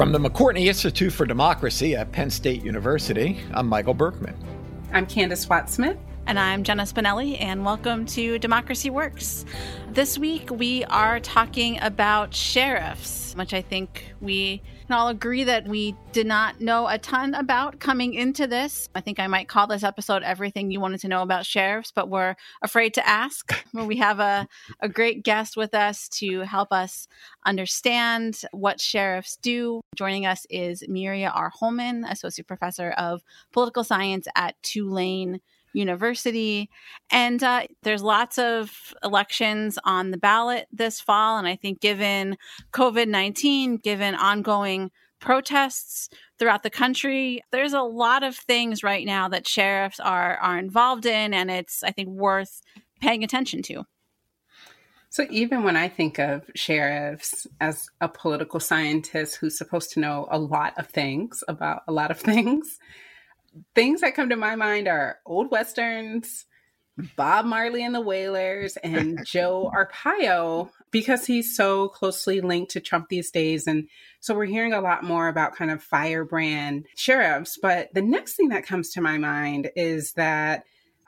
From the McCourtney Institute for Democracy at Penn State University, I'm Michael Berkman. I'm Candis Watts Smith. And I'm Jenna Spinelli, and welcome to Democracy Works. This week, we are talking about sheriffs, which I think we can all agree that we did not know a ton about coming into this. I think I might call this episode Everything You Wanted to Know About Sheriffs, but we're afraid to ask. Well, we have a, a great guest with us to help us understand what sheriffs do. Joining us is Mirya R. Holman, Associate Professor of Political Science at Tulane University. And uh, there's lots of elections on the ballot this fall. And I think, given COVID 19, given ongoing protests throughout the country, there's a lot of things right now that sheriffs are, are involved in. And it's, I think, worth paying attention to. So, even when I think of sheriffs as a political scientist who's supposed to know a lot of things about a lot of things, things that come to my mind are old westerns, Bob Marley and the Wailers, and Joe Arpaio because he's so closely linked to Trump these days. And so we're hearing a lot more about kind of firebrand sheriffs. But the next thing that comes to my mind is that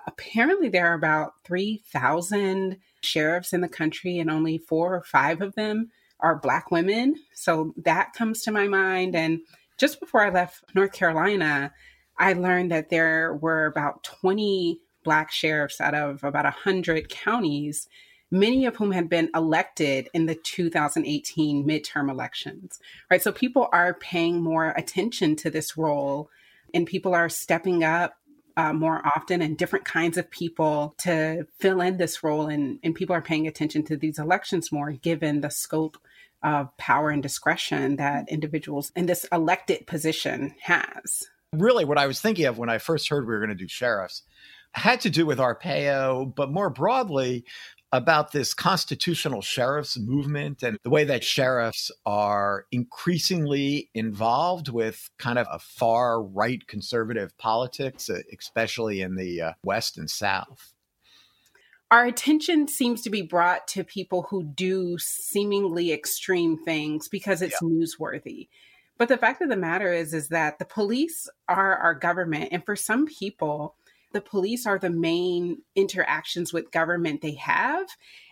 apparently there are about 3,000 sheriffs in the country, and only four or five of them are Black women. So that comes to my mind. And just before I left North Carolina, I learned that there were about 20 Black sheriffs out of about 100 counties, many of whom had been elected in the 2018 midterm elections, right? So people are paying more attention to this role and people are stepping up uh, more often and different kinds of people to fill in this role. And, and people are paying attention to these elections more given the scope of power and discretion that individuals in this elected position has really what I was thinking of when I first heard we were going to do sheriffs had to do with Arpaio, but more broadly about this constitutional sheriffs movement and the way that sheriffs are increasingly involved with kind of a far right conservative politics, especially in the uh, West and South. Our attention seems to be brought to people who do seemingly extreme things because it's yeah. newsworthy. But the fact of the matter is, is that the police are our government. And for some people, the police are the main interactions with government they have.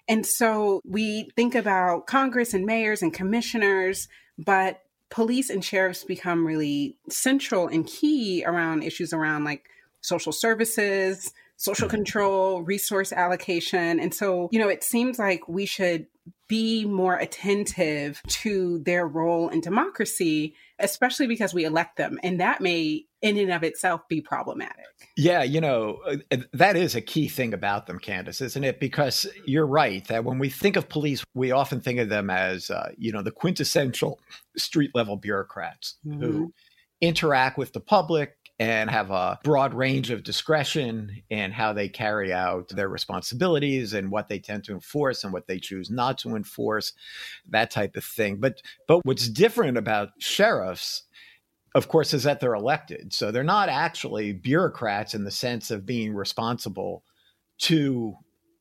And so we think about Congress and mayors and commissioners, but police and sheriffs become really central and key around issues around like social services, social mm-hmm. control, resource allocation. And so, you know, it seems like we should be more attentive to their role in democracy, especially because we elect them. And that may, in and of itself, be problematic. Yeah, you know, uh, that is a key thing about them, Candis, isn't it? Because you're right that when we think of police, we often think of them as, uh, you know, the quintessential street level bureaucrats mm-hmm. who interact with the public, and have a broad range of discretion in how they carry out their responsibilities and what they tend to enforce and what they choose not to enforce, that type of thing. But but what's different about sheriffs of course, is that they're elected. So they're not actually bureaucrats in the sense of being responsible to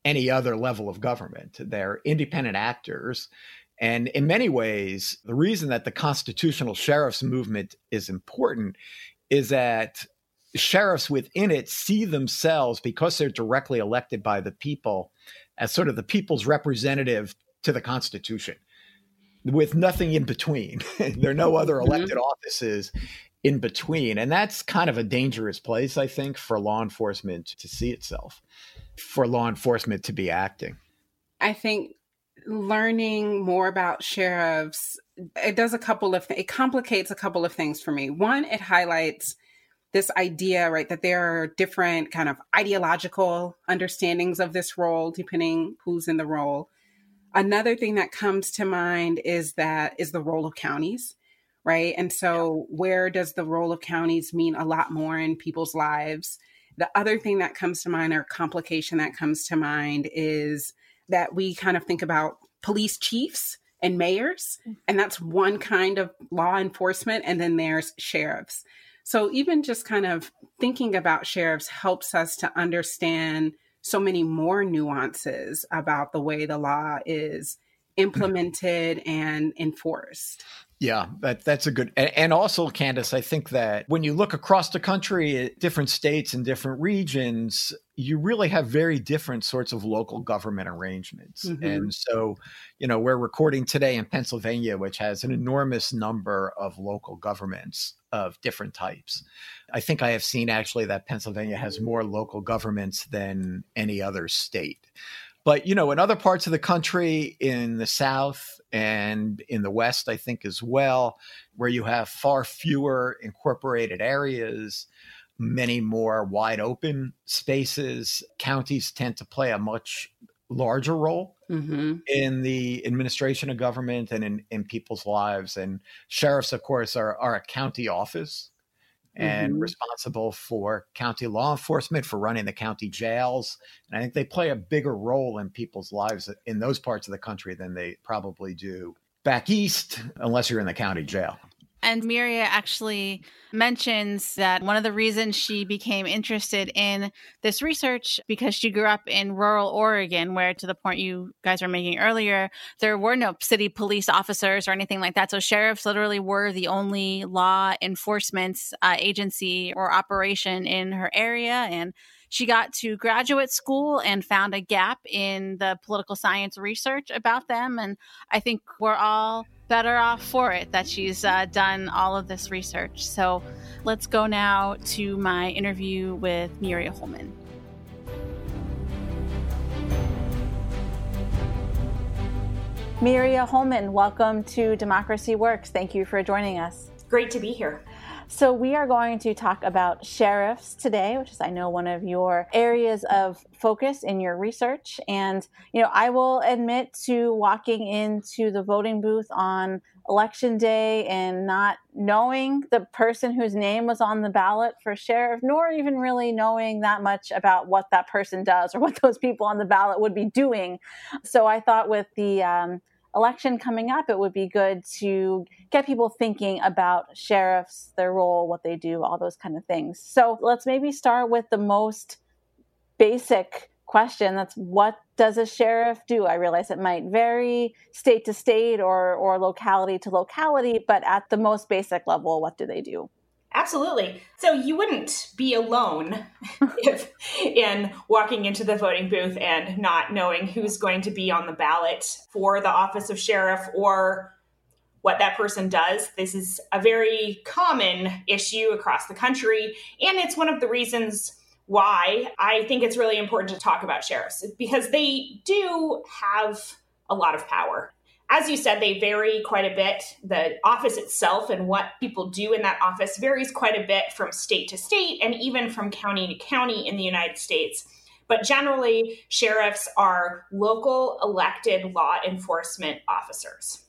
any other level of government. They're independent actors. And in many ways, the reason that the constitutional sheriffs movement is important is that sheriffs within it see themselves because they're directly elected by the people as sort of the people's representative to the Constitution with nothing in between. there are no other mm-hmm. elected offices in between. And that's kind of a dangerous place, I think, for law enforcement to see itself, for law enforcement to be acting. I think learning more about sheriffs it does a couple of th- it complicates a couple of things for me. One it highlights this idea right that there are different kind of ideological understandings of this role depending who's in the role. Another thing that comes to mind is that is the role of counties right? And so where does the role of counties mean a lot more in people's lives? The other thing that comes to mind or complication that comes to mind is that we kind of think about police chiefs and mayors, mm. and that's one kind of law enforcement. And then there's sheriffs. So even just kind of thinking about sheriffs helps us to understand so many more nuances about the way the law is implemented and enforced. Yeah, that that's a good and also Candis, I think that when you look across the country at different states and different regions, you really have very different sorts of local government arrangements. Mm-hmm. And so, you know, we're recording today in Pennsylvania, which has an enormous number of local governments of different types. I think I have seen actually that Pennsylvania has more local governments than any other state. But, you know, in other parts of the country, in the South and in the West, I think as well, where you have far fewer incorporated areas, many more wide open spaces, counties tend to play a much larger role mm-hmm. in the administration of government and in, in people's lives. And sheriffs, of course, are, are a county office and mm-hmm. responsible for county law enforcement, for running the county jails. And I think they play a bigger role in people's lives in those parts of the country than they probably do back east, unless you're in the county jail. And Mirya actually mentions that one of the reasons she became interested in this research because she grew up in rural Oregon, where to the point you guys were making earlier, there were no city police officers or anything like that. So sheriffs literally were the only law enforcement uh, agency or operation in her area. And she got to graduate school and found a gap in the political science research about them. And I think we're all better off for it that she's uh, done all of this research. So let's go now to my interview with Mirya Holman. Mirya Holman, welcome to Democracy Works. Thank you for joining us. Great to be here. So, we are going to talk about sheriffs today, which is, I know, one of your areas of focus in your research. And, you know, I will admit to walking into the voting booth on election day and not knowing the person whose name was on the ballot for sheriff, nor even really knowing that much about what that person does or what those people on the ballot would be doing. So, I thought with the, um, election coming up, it would be good to get people thinking about sheriffs, their role, what they do, all those kind of things. So let's maybe start with the most basic question. That's what does a sheriff do? I realize it might vary state to state or, or locality to locality but at the most basic level what do they do Absolutely. So you wouldn't be alone if in walking into the voting booth and not knowing who's going to be on the ballot for the office of sheriff or what that person does. This is a very common issue across the country and it's one of the reasons why I think it's really important to talk about sheriffs because they do have a lot of power as you said, they vary quite a bit. The office itself and what people do in that office varies quite a bit from state to state and even from county to county in the United States. But generally, sheriffs are local elected law enforcement officers.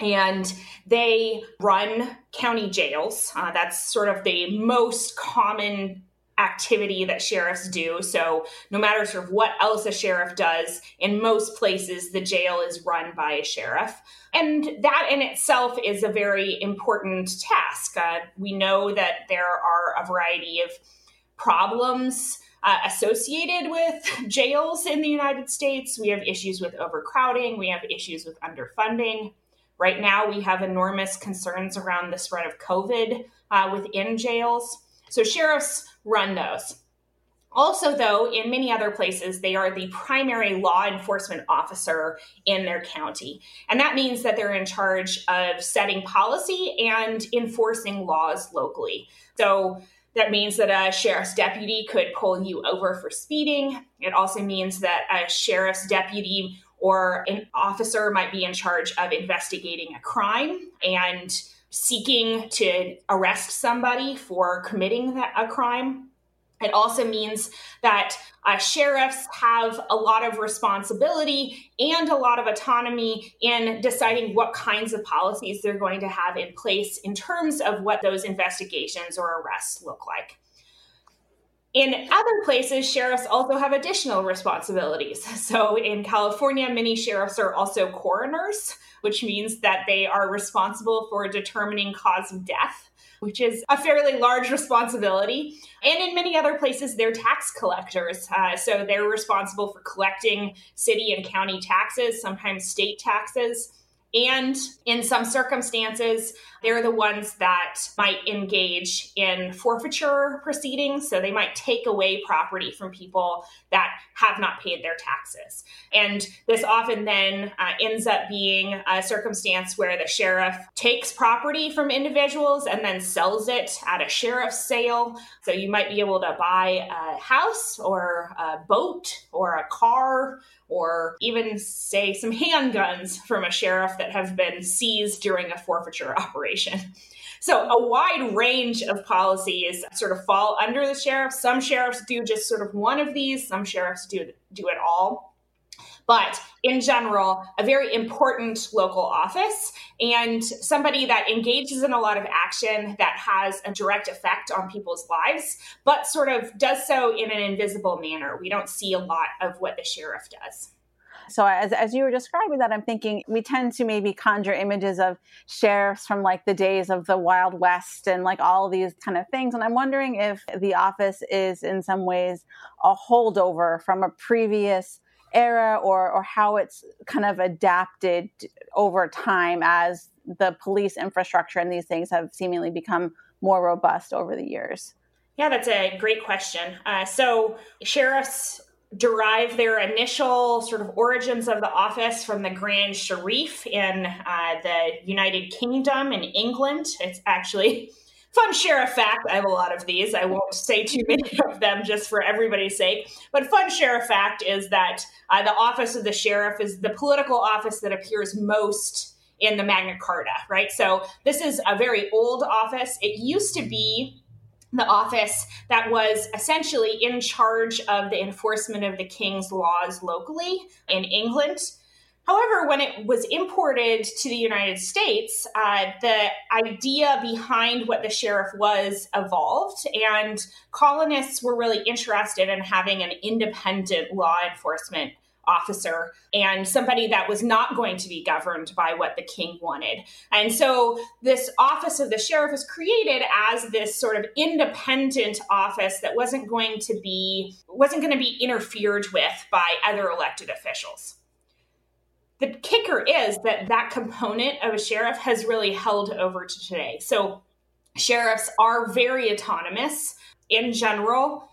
And they run county jails. Uh, that's sort of the most common activity that sheriffs do. So, no matter sort of what else a sheriff does, in most places, the jail is run by a sheriff. And that in itself is a very important task. Uh, we know that there are a variety of problems. Uh, associated with jails in the United States. We have issues with overcrowding, we have issues with underfunding. Right now, we have enormous concerns around the spread of COVID uh, within jails. So, sheriffs run those. Also, though, in many other places, they are the primary law enforcement officer in their county. And that means that they're in charge of setting policy and enforcing laws locally. So that means that a sheriff's deputy could pull you over for speeding. It also means that a sheriff's deputy or an officer might be in charge of investigating a crime and seeking to arrest somebody for committing a crime. It also means that uh, sheriffs have a lot of responsibility and a lot of autonomy in deciding what kinds of policies they're going to have in place in terms of what those investigations or arrests look like. In other places, sheriffs also have additional responsibilities. So in California, many sheriffs are also coroners, which means that they are responsible for determining cause of death which is a fairly large responsibility. And in many other places, they're tax collectors. Uh, so they're responsible for collecting city and county taxes, sometimes state taxes. And in some circumstances, they're the ones that might engage in forfeiture proceedings. So they might take away property from people that have not paid their taxes. And this often then uh, ends up being a circumstance where the sheriff takes property from individuals and then sells it at a sheriff's sale. So you might be able to buy a house or a boat or a car or even say some handguns from a sheriff that have been seized during a forfeiture operation. So a wide range of policies sort of fall under the sheriff. Some sheriffs do just sort of one of these, some sheriffs do do it all. But in general, a very important local office and somebody that engages in a lot of action that has a direct effect on people's lives, but sort of does so in an invisible manner. We don't see a lot of what the sheriff does. So as, as you were describing that, I'm thinking we tend to maybe conjure images of sheriffs from like the days of the Wild West and like all these kind of things. And I'm wondering if the office is in some ways a holdover from a previous era or or how it's kind of adapted over time as the police infrastructure and these things have seemingly become more robust over the years? Yeah, that's a great question. Uh, so, sheriffs derive their initial sort of origins of the office from the Grand Sheriff in uh, the United Kingdom in England. It's actually fun share sheriff fact. I have a lot of these. I won't say too many of them just for everybody's sake. But fun share sheriff fact is that uh, the office of the sheriff is the political office that appears most in the Magna Carta, right? So this is a very old office. It used to be the office that was essentially in charge of the enforcement of the king's laws locally in England. However, when it was imported to the United States, uh, the idea behind what the sheriff was evolved, and colonists were really interested in having an independent law enforcement officer and somebody that was not going to be governed by what the king wanted. And so this office of the sheriff was created as this sort of independent office that wasn't going to be wasn't going to be interfered with by other elected officials the kicker is that that component of a sheriff has really held over to today. So sheriffs are very autonomous in general.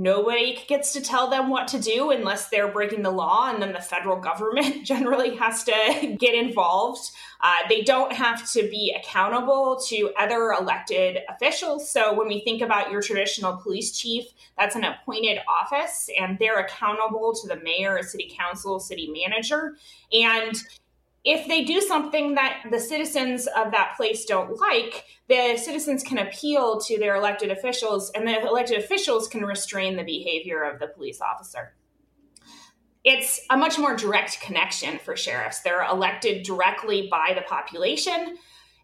Nobody gets to tell them what to do unless they're breaking the law, and then the federal government generally has to get involved. Uh, they don't have to be accountable to other elected officials. So, when we think about your traditional police chief, that's an appointed office, and they're accountable to the mayor, city council, city manager. And if they do something that the citizens of that place don't like, the citizens can appeal to their elected officials, and the elected officials can restrain the behavior of the police officer. It's a much more direct connection for sheriffs. They're elected directly by the population,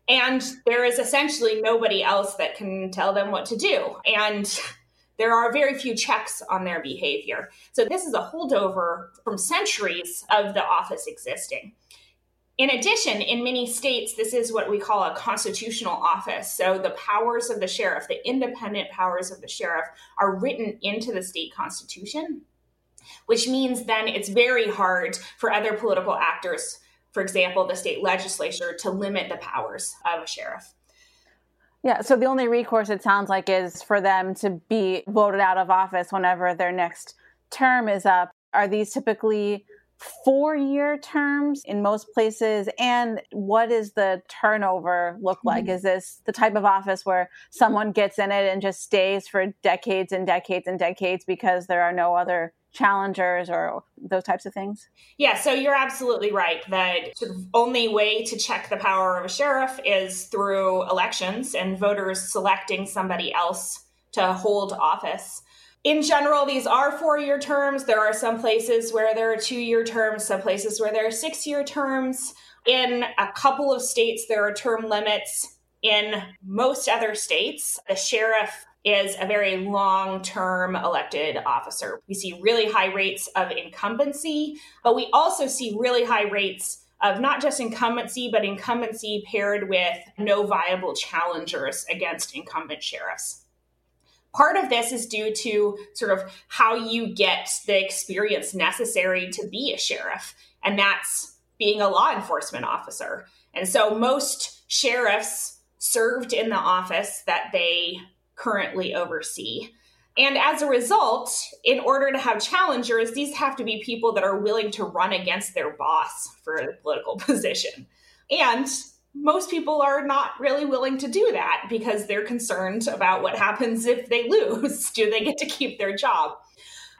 and there is essentially nobody else that can tell them what to do. And there are very few checks on their behavior. So, this is a holdover from centuries of the office existing. In addition, in many states, this is what we call a constitutional office. So the powers of the sheriff, the independent powers of the sheriff, are written into the state constitution, which means then it's very hard for other political actors, for example, the state legislature, to limit the powers of a sheriff. Yeah, so the only recourse it sounds like is for them to be voted out of office whenever their next term is up. Are these typically four year terms in most places and what does the turnover look like? Mm-hmm. is this the type of office where someone gets in it and just stays for decades and decades and decades because there are no other challengers or those types of things? Yeah so you're absolutely right that sort of only way to check the power of a sheriff is through elections and voters selecting somebody else to hold office in general, these are four year terms. There are some places where there are two year terms, some places where there are six year terms. In a couple of states, there are term limits. In most other states, the sheriff is a very long term elected officer. We see really high rates of incumbency, but we also see really high rates of not just incumbency, but incumbency paired with no viable challengers against incumbent sheriffs. Part of this is due to sort of how you get the experience necessary to be a sheriff, and that's being a law enforcement officer. And so most sheriffs served in the office that they currently oversee. And as a result, in order to have challengers, these have to be people that are willing to run against their boss for a political position. And most people are not really willing to do that because they're concerned about what happens if they lose. do they get to keep their job?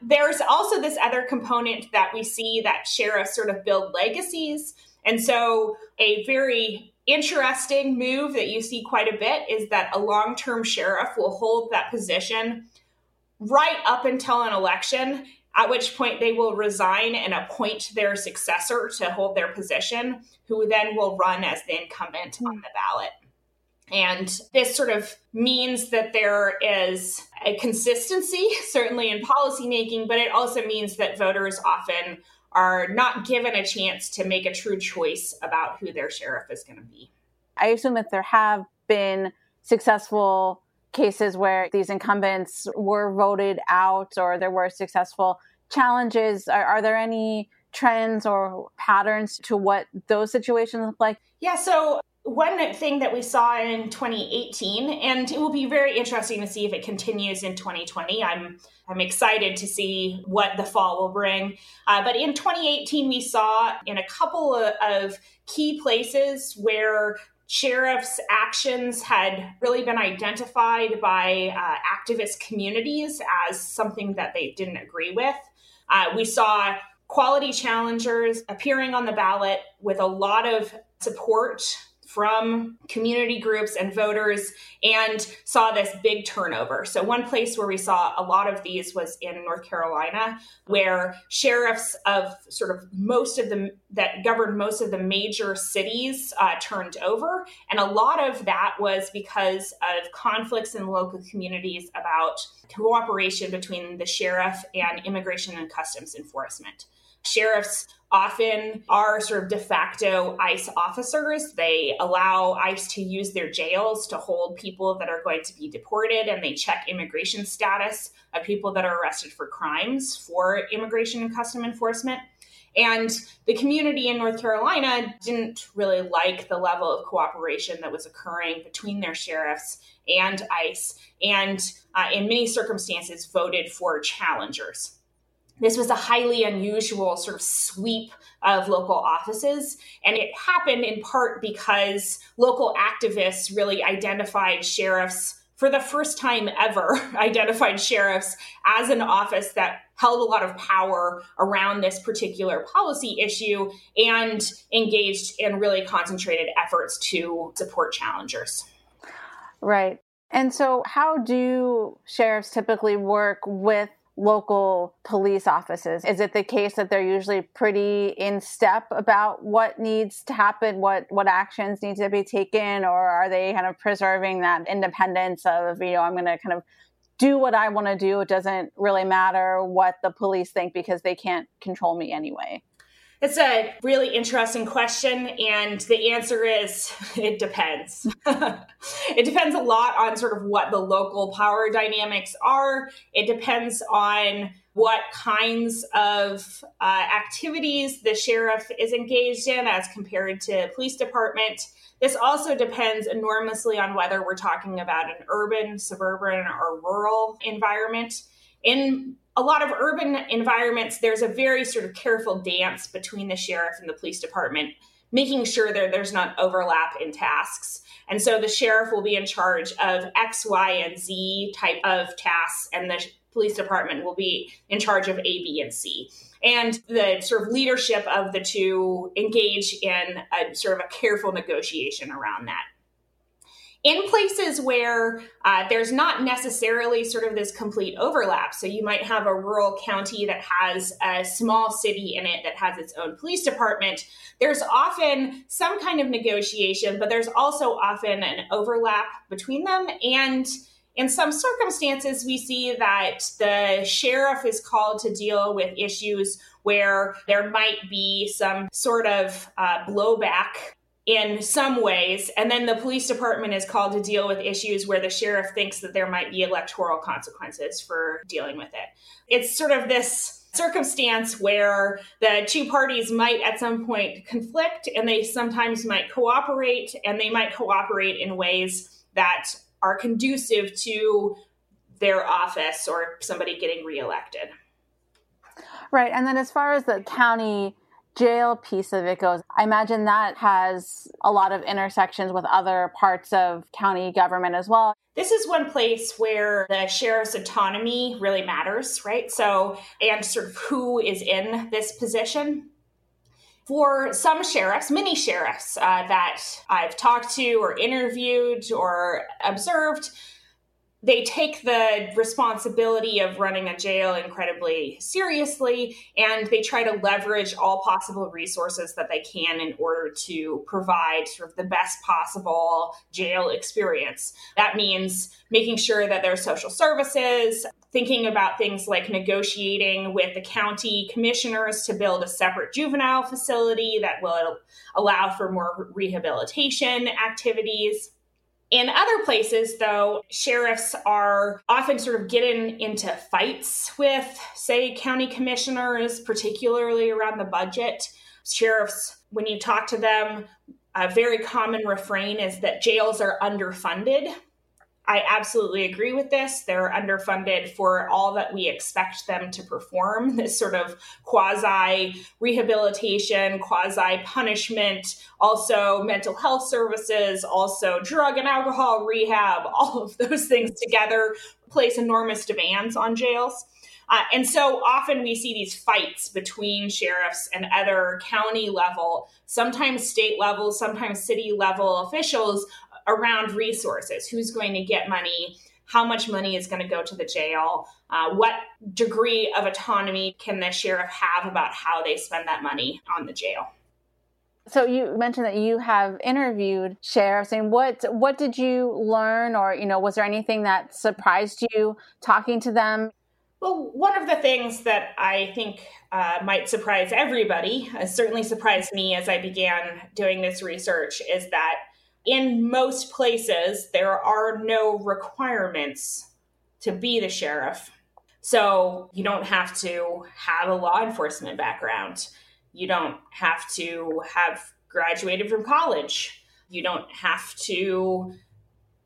There's also this other component that we see that sheriffs sort of build legacies. And so, a very interesting move that you see quite a bit is that a long term sheriff will hold that position right up until an election, at which point they will resign and appoint their successor to hold their position, who then will run as the incumbent on the ballot. And this sort of means that there is a consistency, certainly in policymaking, but it also means that voters often are not given a chance to make a true choice about who their sheriff is going to be. I assume that there have been successful cases where these incumbents were voted out or there were successful challenges. Are, are there any trends or patterns to what those situations look like? Yeah, so one thing that we saw in 2018 and it will be very interesting to see if it continues in 2020 i'm i'm excited to see what the fall will bring uh, but in 2018 we saw in a couple of, of key places where sheriff's actions had really been identified by uh, activist communities as something that they didn't agree with. Uh, we saw quality challengers appearing on the ballot with a lot of support from community groups and voters and saw this big turnover. So, one place where we saw a lot of these was in North Carolina, where sheriffs of sort of most of the that governed most of the major cities uh, turned over. And a lot of that was because of conflicts in local communities about cooperation between the sheriff and immigration and customs enforcement. Sheriffs often are sort of de facto ICE officers. They allow ICE to use their jails to hold people that are going to be deported, and they check immigration status of people that are arrested for crimes for immigration and custom enforcement. And the community in North Carolina didn't really like the level of cooperation that was occurring between their sheriffs and ICE, and uh, in many circumstances voted for challengers this was a highly unusual sort of sweep of local offices. And it happened in part because local activists really identified sheriffs for the first time ever, identified sheriffs as an office that held a lot of power around this particular policy issue and engaged in really concentrated efforts to support challengers. Right. And so, how do sheriffs typically work with local police offices? Is it the case that they're usually pretty in step about what needs to happen, what what actions need to be taken, or are they kind of preserving that independence of, you know, I'm going to kind of do what I want to do. It doesn't really matter what the police think because they can't control me anyway. It's a really interesting question, and the answer is it depends. it depends a lot on sort of what the local power dynamics are. It depends on what kinds of uh, activities the sheriff is engaged in as compared to police department. This also depends enormously on whether we're talking about an urban, suburban, or rural environment. In a lot of urban environments, there's a very sort of careful dance between the sheriff and the police department, making sure that there's not overlap in tasks. And so the sheriff will be in charge of X, Y, and Z type of tasks, and the police department will be in charge of A, B, and C. And the sort of leadership of the two engage in a sort of a careful negotiation around that in places where uh, there's not necessarily sort of this complete overlap. So you might have a rural county that has a small city in it that has its own police department. There's often some kind of negotiation, but there's also often an overlap between them. And In some circumstances, we see that the sheriff is called to deal with issues where there might be some sort of uh, blowback in some ways. And then the police department is called to deal with issues where the sheriff thinks that there might be electoral consequences for dealing with it. It's sort of this circumstance where the two parties might at some point conflict and they sometimes might cooperate and they might cooperate in ways that are conducive to their office or somebody getting reelected. Right. And then as far as the county jail piece of it goes, I imagine that has a lot of intersections with other parts of county government as well. This is one place where the sheriff's autonomy really matters, right? So, and sort of who is in this position. For some sheriffs, many sheriffs uh, that I've talked to or interviewed or observed, they take the responsibility of running a jail incredibly seriously and they try to leverage all possible resources that they can in order to provide sort of the best possible jail experience. That means making sure that there's social services, thinking about things like negotiating with the county commissioners to build a separate juvenile facility that will allow for more rehabilitation activities in other places, though, sheriffs are often sort of getting into fights with, say, county commissioners, particularly around the budget. Sheriffs, when you talk to them, a very common refrain is that jails are underfunded. I absolutely agree with this. They're underfunded for all that we expect them to perform this sort of quasi rehabilitation, quasi punishment, also mental health services, also drug and alcohol rehab, all of those things together place enormous demands on jails. Uh, and so often we see these fights between sheriffs and other county level, sometimes state level, sometimes city level officials around resources who's going to get money how much money is going to go to the jail uh, what degree of autonomy can the sheriff have about how they spend that money on the jail. So you mentioned that you have interviewed sheriffs and what what did you learn or you know was there anything that surprised you talking to them? Well, one of the things that I think uh, might surprise everybody, uh, certainly surprised me as I began doing this research, is that in most places, there are no requirements to be the sheriff. So you don't have to have a law enforcement background. You don't have to have graduated from college. You don't have to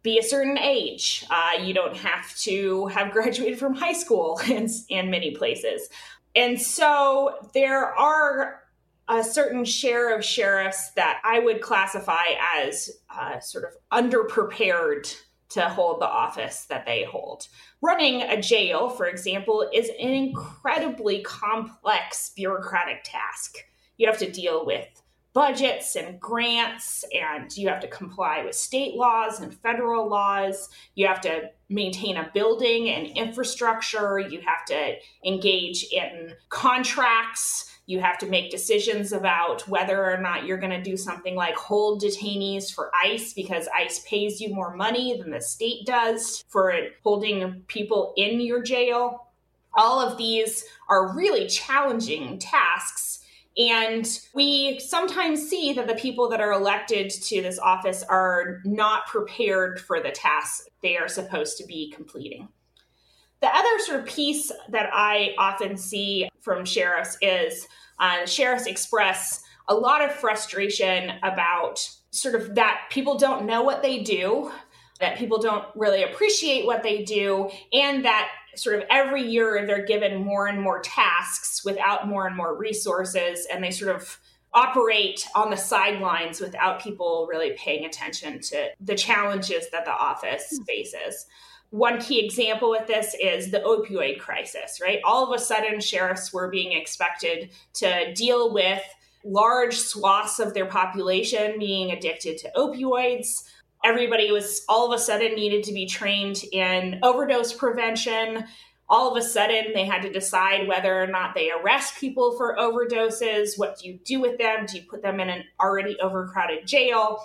be a certain age. Uh, you don't have to have graduated from high school in, in many places. And so there are a certain share of sheriffs that I would classify as uh, sort of underprepared to hold the office that they hold. Running a jail, for example, is an incredibly complex bureaucratic task. You have to deal with budgets and grants, and you have to comply with state laws and federal laws. You have to maintain a building and infrastructure. You have to engage in contracts you have to make decisions about whether or not you're going to do something like hold detainees for ICE because ICE pays you more money than the state does for holding people in your jail. All of these are really challenging tasks. And we sometimes see that the people that are elected to this office are not prepared for the tasks they are supposed to be completing. The other sort of piece that I often see from sheriffs is uh, sheriffs express a lot of frustration about sort of that people don't know what they do, that people don't really appreciate what they do, and that sort of every year they're given more and more tasks without more and more resources, and they sort of operate on the sidelines without people really paying attention to the challenges that the office faces. One key example with this is the opioid crisis, right? All of a sudden, sheriffs were being expected to deal with large swaths of their population being addicted to opioids. Everybody was all of a sudden needed to be trained in overdose prevention. All of a sudden, they had to decide whether or not they arrest people for overdoses. What do you do with them? Do you put them in an already overcrowded jail?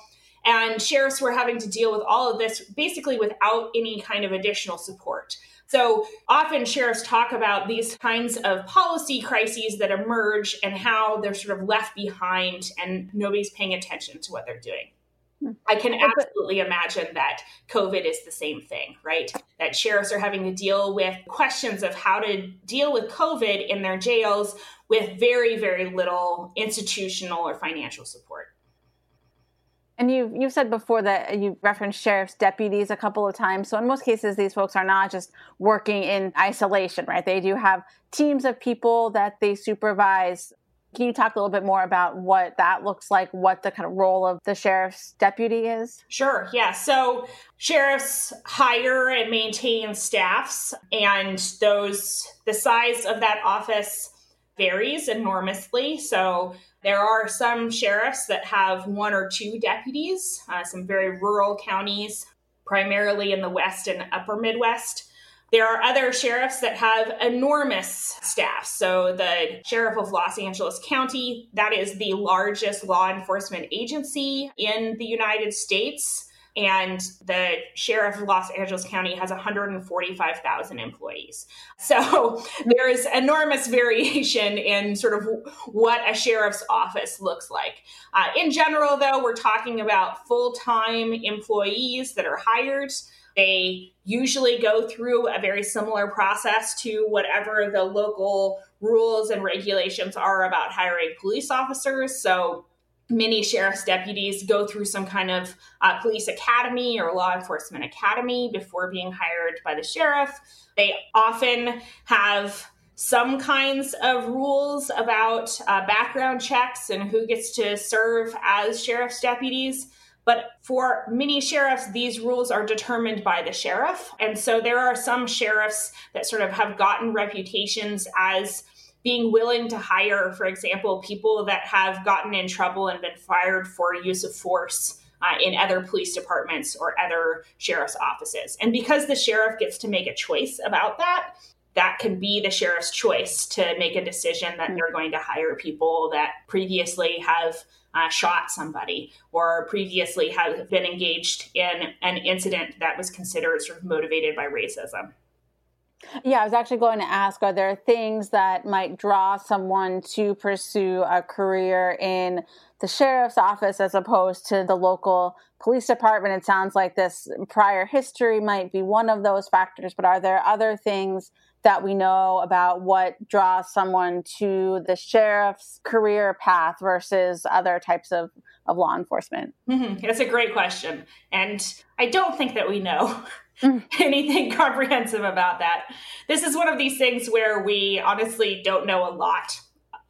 And sheriffs were having to deal with all of this basically without any kind of additional support. So often sheriffs talk about these kinds of policy crises that emerge and how they're sort of left behind and nobody's paying attention to what they're doing. Hmm. I can absolutely imagine that COVID is the same thing, right? That sheriffs are having to deal with questions of how to deal with COVID in their jails with very, very little institutional or financial support. And you've you've said before that you referenced sheriff's deputies a couple of times. So in most cases, these folks are not just working in isolation, right? They do have teams of people that they supervise. Can you talk a little bit more about what that looks like, what the kind of role of the sheriff's deputy is? Sure, yeah. So sheriffs hire and maintain staffs, and those the size of that office varies enormously. So there are some sheriffs that have one or two deputies, uh, some very rural counties, primarily in the West and upper Midwest. There are other sheriffs that have enormous staff. So, the Sheriff of Los Angeles County, that is the largest law enforcement agency in the United States and the sheriff of Los Angeles County has 145,000 employees. So there is enormous variation in sort of what a sheriff's office looks like. Uh, in general, though, we're talking about full time employees that are hired. They usually go through a very similar process to whatever the local rules and regulations are about hiring police officers. So many sheriff's deputies go through some kind of uh, police academy or law enforcement academy before being hired by the sheriff. They often have some kinds of rules about uh, background checks and who gets to serve as sheriff's deputies. But for many sheriffs, these rules are determined by the sheriff. And so there are some sheriffs that sort of have gotten reputations as being willing to hire, for example, people that have gotten in trouble and been fired for use of force uh, in other police departments or other sheriff's offices. And because the sheriff gets to make a choice about that, that can be the sheriff's choice to make a decision that they're going to hire people that previously have uh, shot somebody or previously have been engaged in an incident that was considered sort of motivated by racism. Yeah, I was actually going to ask are there things that might draw someone to pursue a career in the sheriff's office as opposed to the local police department? It sounds like this prior history might be one of those factors, but are there other things that we know about what draws someone to the sheriff's career path versus other types of, of law enforcement? Mm-hmm. That's a great question. And I don't think that we know. Mm. anything comprehensive about that. This is one of these things where we honestly don't know a lot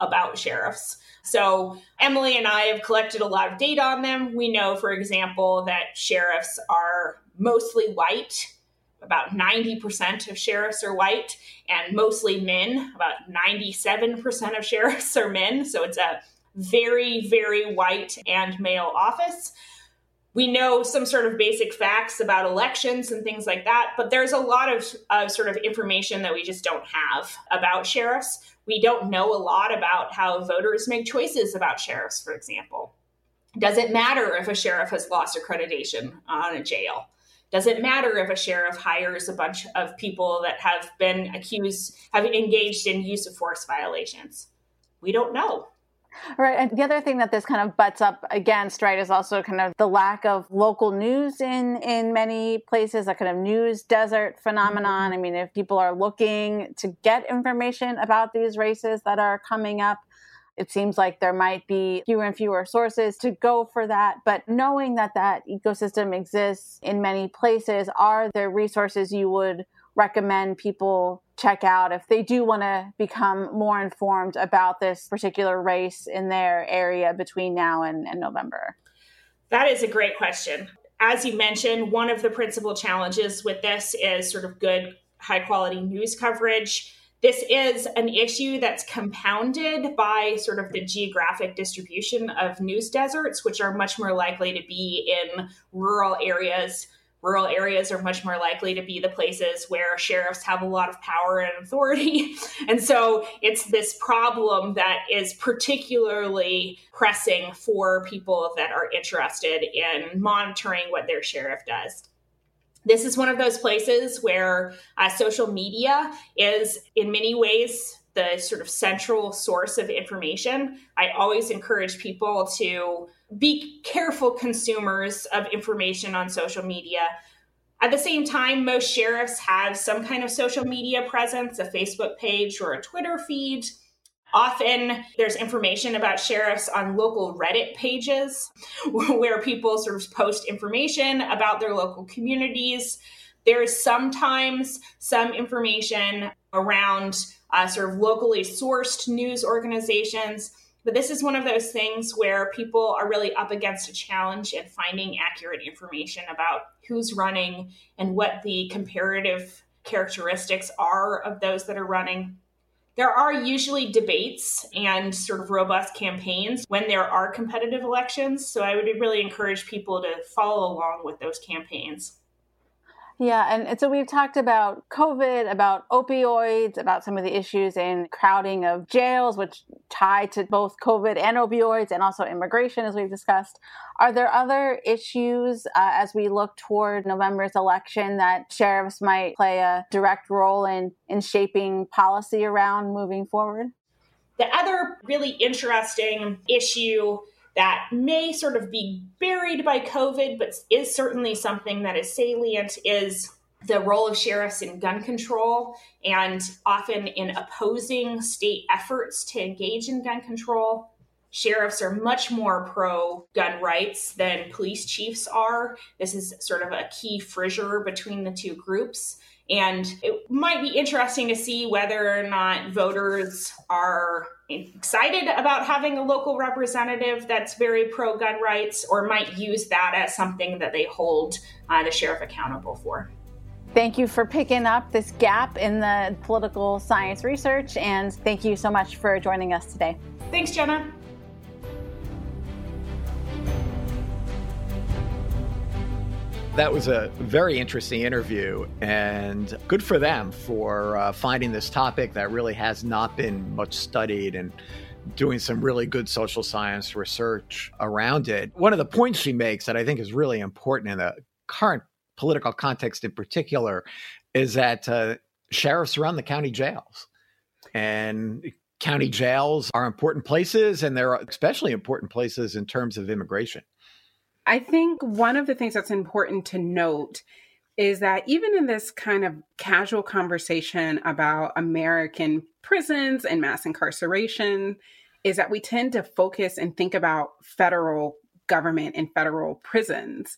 about sheriffs. So, Emily and I have collected a lot of data on them. We know, for example, that sheriffs are mostly white. About 90% of sheriffs are white and mostly men. About 97% of sheriffs are men. So, it's a very, very white and male office we know some sort of basic facts about elections and things like that, but there's a lot of uh, sort of information that we just don't have about sheriffs. We don't know a lot about how voters make choices about sheriffs, for example. Does it matter if a sheriff has lost accreditation on a jail? Does it matter if a sheriff hires a bunch of people that have been accused, have engaged in use of force violations? We don't know. Right. And the other thing that this kind of butts up against, right, is also kind of the lack of local news in in many places, a kind of news desert phenomenon. I mean, if people are looking to get information about these races that are coming up, it seems like there might be fewer and fewer sources to go for that. But knowing that that ecosystem exists in many places, are there resources you would recommend people check out if they do want to become more informed about this particular race in their area between now and, and November? That is a great question. As you mentioned, one of the principal challenges with this is sort of good, high quality news coverage. This is an issue that's compounded by sort of the geographic distribution of news deserts, which are much more likely to be in rural areas rural areas are much more likely to be the places where sheriffs have a lot of power and authority. and so it's this problem that is particularly pressing for people that are interested in monitoring what their sheriff does. This is one of those places where uh, social media is, in many ways, the sort of central source of information. I always encourage people to be careful consumers of information on social media. At the same time, most sheriffs have some kind of social media presence, a Facebook page or a Twitter feed. Often there's information about sheriffs on local Reddit pages where people sort of post information about their local communities. There is sometimes some information around uh, sort of locally sourced news organizations. But this is one of those things where people are really up against a challenge in finding accurate information about who's running and what the comparative characteristics are of those that are running. There are usually debates and sort of robust campaigns when there are competitive elections. So I would really encourage people to follow along with those campaigns. Yeah, and, so we've talked about COVID, about opioids, about some of the issues in crowding of jails, which tie to both COVID and opioids, and also immigration, as we've discussed. Are there other issues uh, as we look toward November's election that sheriffs might play a direct role in in shaping policy around moving forward? The other really interesting issue that may sort of be buried by COVID, but is certainly something that is salient, is the role of sheriffs in gun control and often in opposing state efforts to engage in gun control. Sheriffs are much more pro gun rights than police chiefs are. This is sort of a key fissure between the two groups. And it might be interesting to see whether or not voters are excited about having a local representative that's very pro gun rights or might use that as something that they hold uh, the sheriff accountable for. Thank you for picking up this gap in the political science research, and thank you so much for joining us today. Thanks, Jenna. That was a very interesting interview, and good for them for uh, finding this topic that really has not been much studied and doing some really good social science research around it. One of the points she makes that I think is really important in the current political context, in particular, is that uh, sheriffs run the county jails. And county jails are important places, and they're especially important places in terms of immigration. I think one of the things that's important to note is that even in this kind of casual conversation about American prisons and mass incarceration, is that we tend to focus and think about federal government and federal prisons.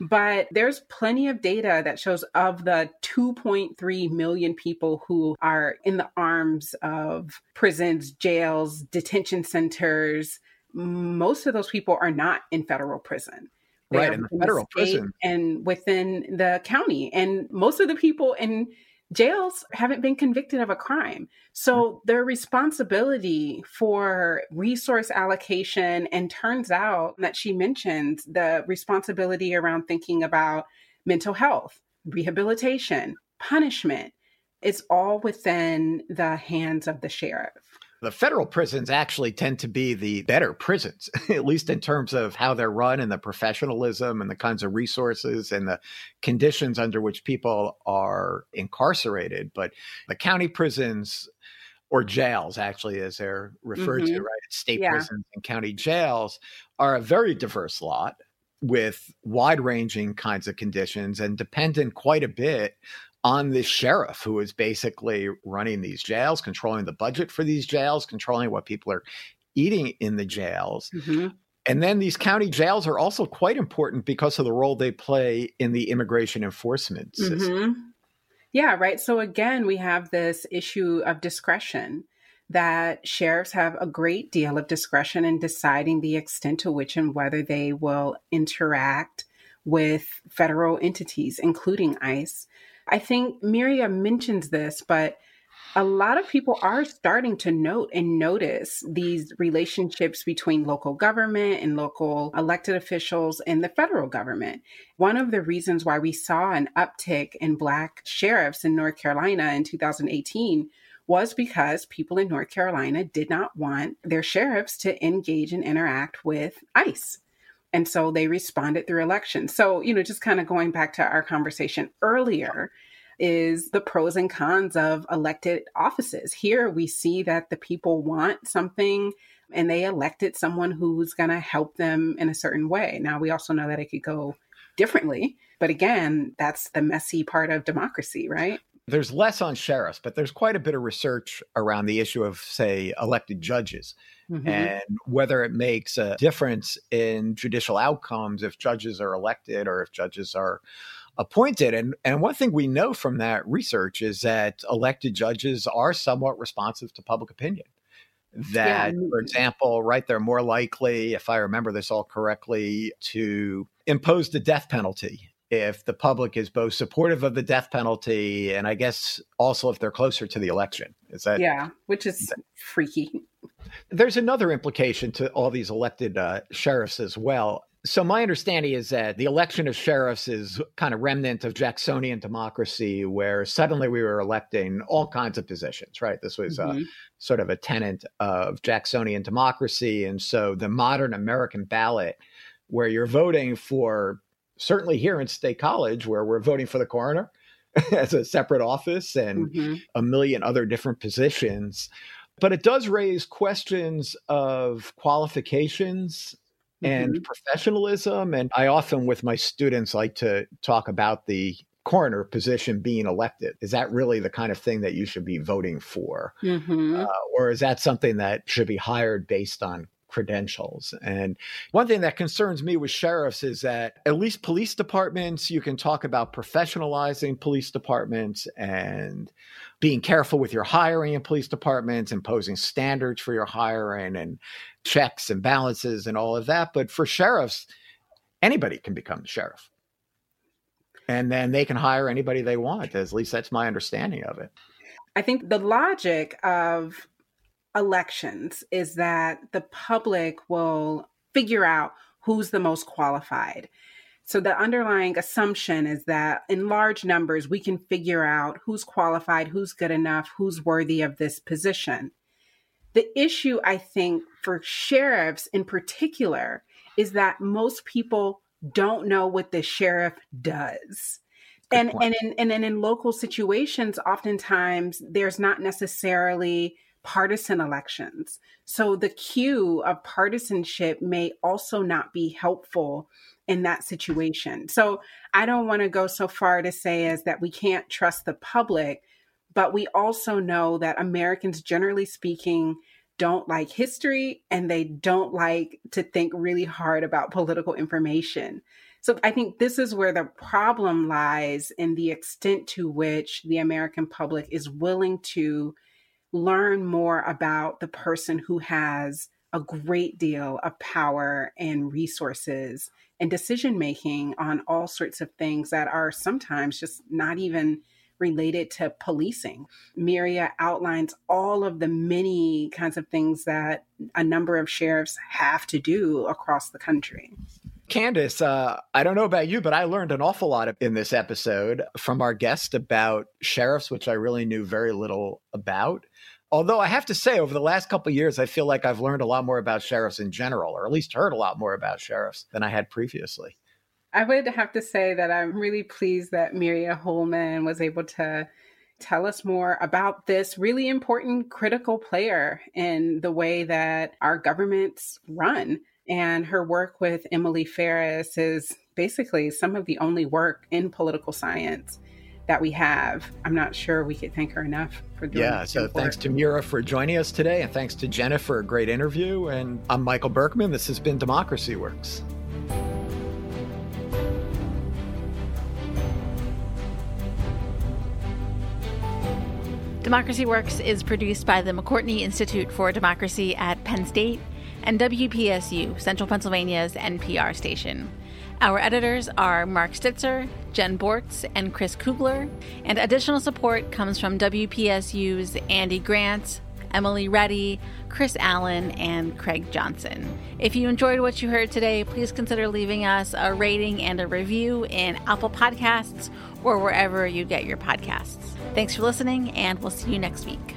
But there's plenty of data that shows of the 2.3 million people who are in the arms of prisons, jails, detention centers, most of those people are not in federal prison. They right, in the federal the prison. And within the county. And most of the people in jails haven't been convicted of a crime. So mm-hmm. their responsibility for resource allocation, and turns out that she mentions the responsibility around thinking about mental health, rehabilitation, punishment, it's all within the hands of the sheriff the federal prisons actually tend to be the better prisons, at least in terms of how they're run and the professionalism and the kinds of resources and the conditions under which people are incarcerated. But the county prisons or jails, actually, as they're referred mm-hmm. to, right? State yeah. prisons and county jails are a very diverse lot with wide ranging kinds of conditions and dependent quite a bit on the sheriff who is basically running these jails, controlling the budget for these jails, controlling what people are eating in the jails. Mm-hmm. And then these county jails are also quite important because of the role they play in the immigration enforcement system. Mm-hmm. Yeah, right. So again, we have this issue of discretion that sheriffs have a great deal of discretion in deciding the extent to which and whether they will interact with federal entities, including ICE. I think Mirya mentions this, but a lot of people are starting to note and notice these relationships between local government and local elected officials and the federal government. One of the reasons why we saw an uptick in Black sheriffs in North Carolina in 2018 was because people in North Carolina did not want their sheriffs to engage and interact with ICE. And so they responded through elections. So, you know, just kind of going back to our conversation earlier, is the pros and cons of elected offices. Here we see that the people want something and they elected someone who's going to help them in a certain way. Now, we also know that it could go differently. But again, that's the messy part of democracy, right? There's less on sheriffs, but there's quite a bit of research around the issue of, say, elected judges mm-hmm. and whether it makes a difference in judicial outcomes if judges are elected or if judges are appointed. And, and one thing we know from that research is that elected judges are somewhat responsive to public opinion. That, yeah. for example, right, they're more likely, if I remember this all correctly, to impose the death penalty if the public is both supportive of the death penalty and I guess also if they're closer to the election. Is that Yeah, which is that, freaky. There's another implication to all these elected uh, sheriffs as well. So my understanding is that the election of sheriffs is kind of remnant of Jacksonian democracy, where suddenly we were electing all kinds of positions. Right, this was uh, mm-hmm. sort of a tenant of Jacksonian democracy, and so the modern American ballot, where you're voting for certainly here in State College, where we're voting for the coroner as a separate office and mm-hmm. a million other different positions. But it does raise questions of qualifications and mm-hmm. professionalism. And I often, with my students, like to talk about the coroner position being elected. Is that really the kind of thing that you should be voting for? Mm-hmm. Uh, or is that something that should be hired based on credentials. And one thing that concerns me with sheriffs is that at least police departments, you can talk about professionalizing police departments and being careful with your hiring in police departments, imposing standards for your hiring and checks and balances and all of that. But for sheriffs, anybody can become the sheriff. And then they can hire anybody they want. At least that's my understanding of it. I think the logic of elections is that the public will figure out who's the most qualified. So the underlying assumption is that in large numbers, we can figure out who's qualified, who's good enough, who's worthy of this position. The issue, I think, for sheriffs in particular is that most people don't know what the sheriff does. Good and and in, and then in local situations, oftentimes there's not necessarily partisan elections. So the cue of partisanship may also not be helpful in that situation. So I don't want to go so far to say as that we can't trust the public but we also know that Americans, generally speaking, don't like history and they don't like to think really hard about political information. So I think this is where the problem lies in the extent to which the American public is willing to learn more about the person who has a great deal of power and resources and decision making on all sorts of things that are sometimes just not even related to policing. Mirya outlines all of the many kinds of things that a number of sheriffs have to do across the country. Candis, uh, I don't know about you, but I learned an awful lot in this episode from our guest about sheriffs, which I really knew very little about. Although I have to say, over the last couple years, I feel like I've learned a lot more about sheriffs in general, or at least heard a lot more about sheriffs than I had previously. I would have to say that I'm really pleased that Mirya Holman was able to tell us more about this really important critical player in the way that our governments run. And her work with Emily Farris is basically some of the only work in political science that we have. I'm not sure we could thank her enough for doing that. Yeah, so thanks to Mirya for joining us today, and thanks to Jenna for a great interview. And I'm Michael Berkman. This has been Democracy Works. Democracy Works is produced by the McCourtney Institute for Democracy at Penn State and WPSU, Central Pennsylvania's NPR station. Our editors are Mark Stitzer, Jen Bortz, and Chris Kugler, and additional support comes from WPSU's Andy Grant, Emily Reddy, Chris Allen, and Craig Johnson. If you enjoyed what you heard today, please consider leaving us a rating and a review in Apple Podcasts or wherever you get your podcasts. Thanks for listening, and we'll see you next week.